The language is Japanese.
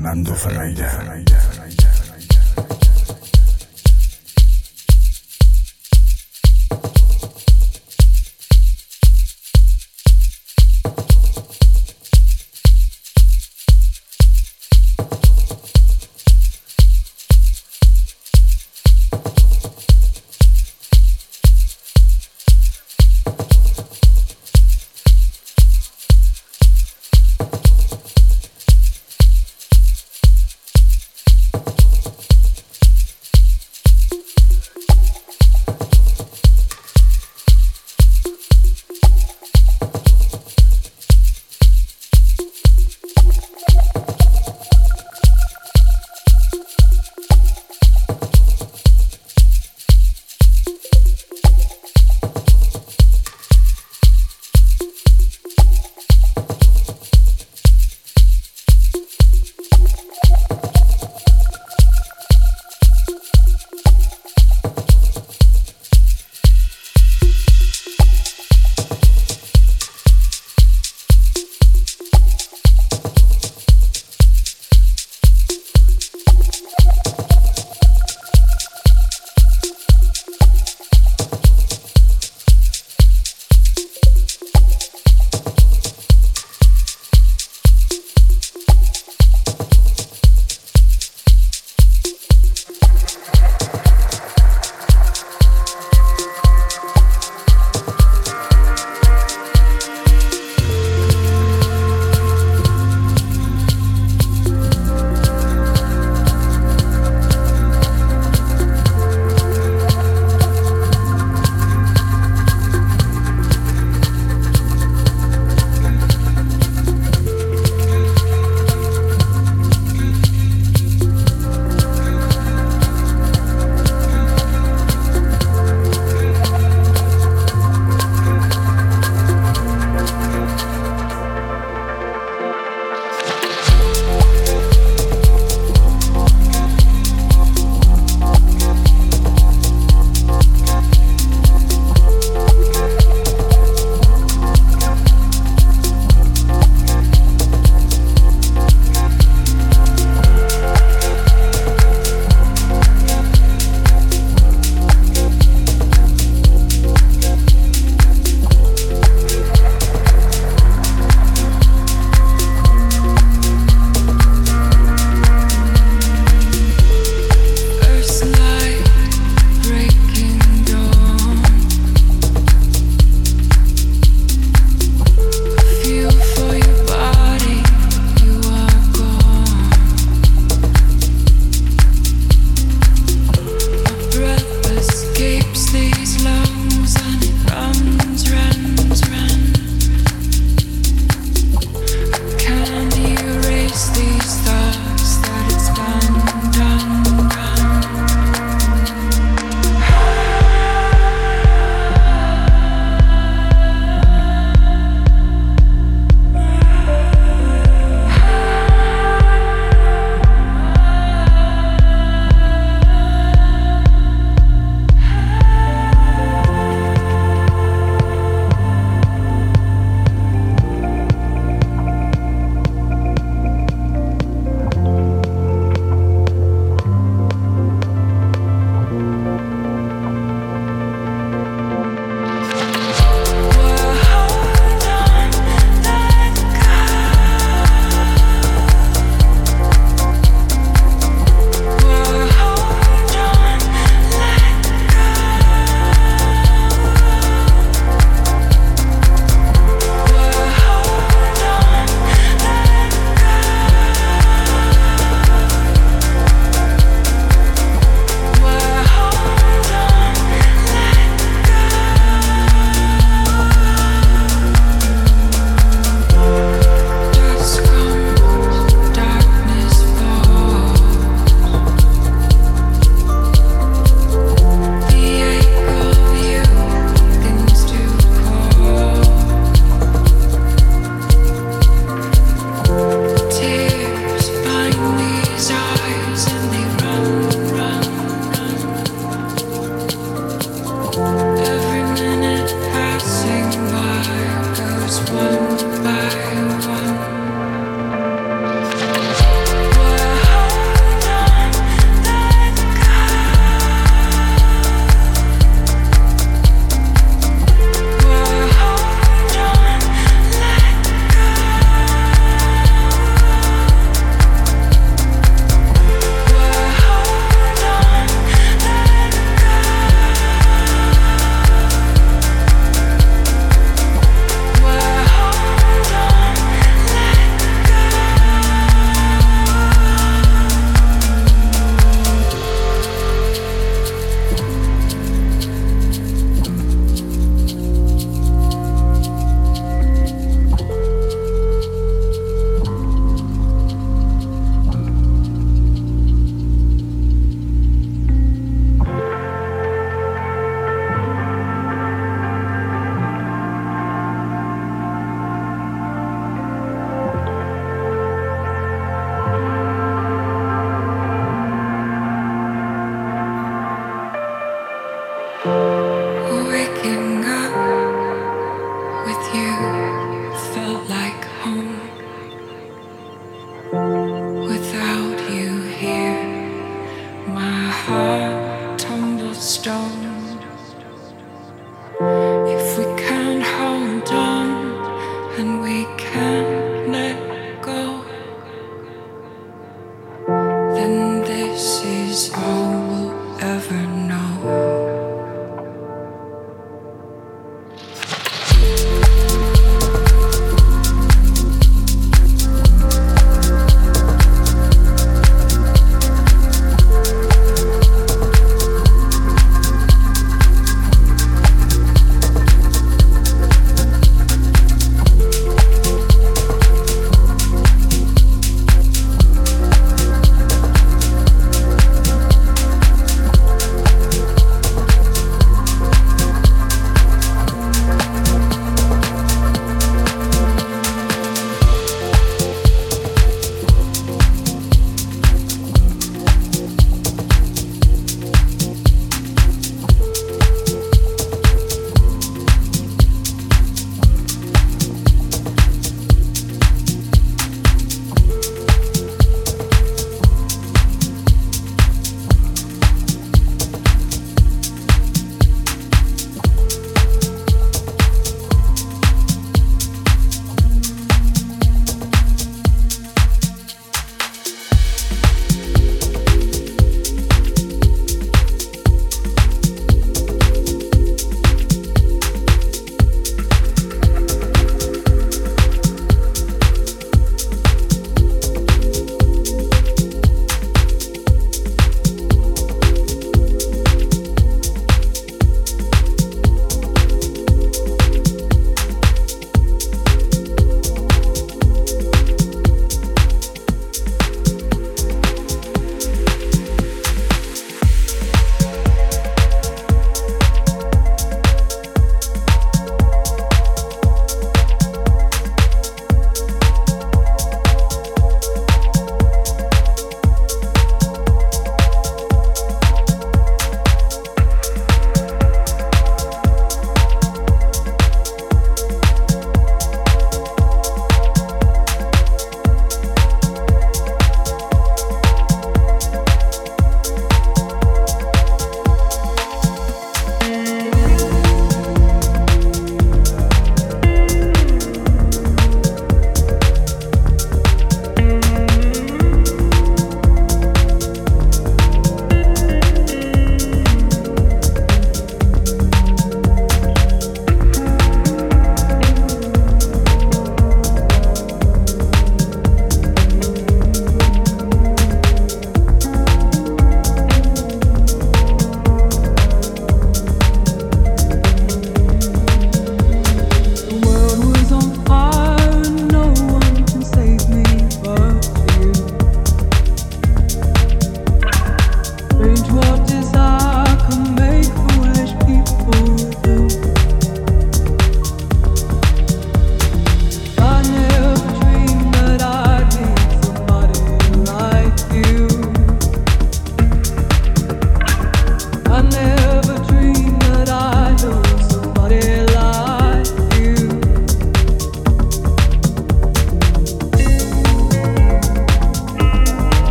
Fernando Ferreira.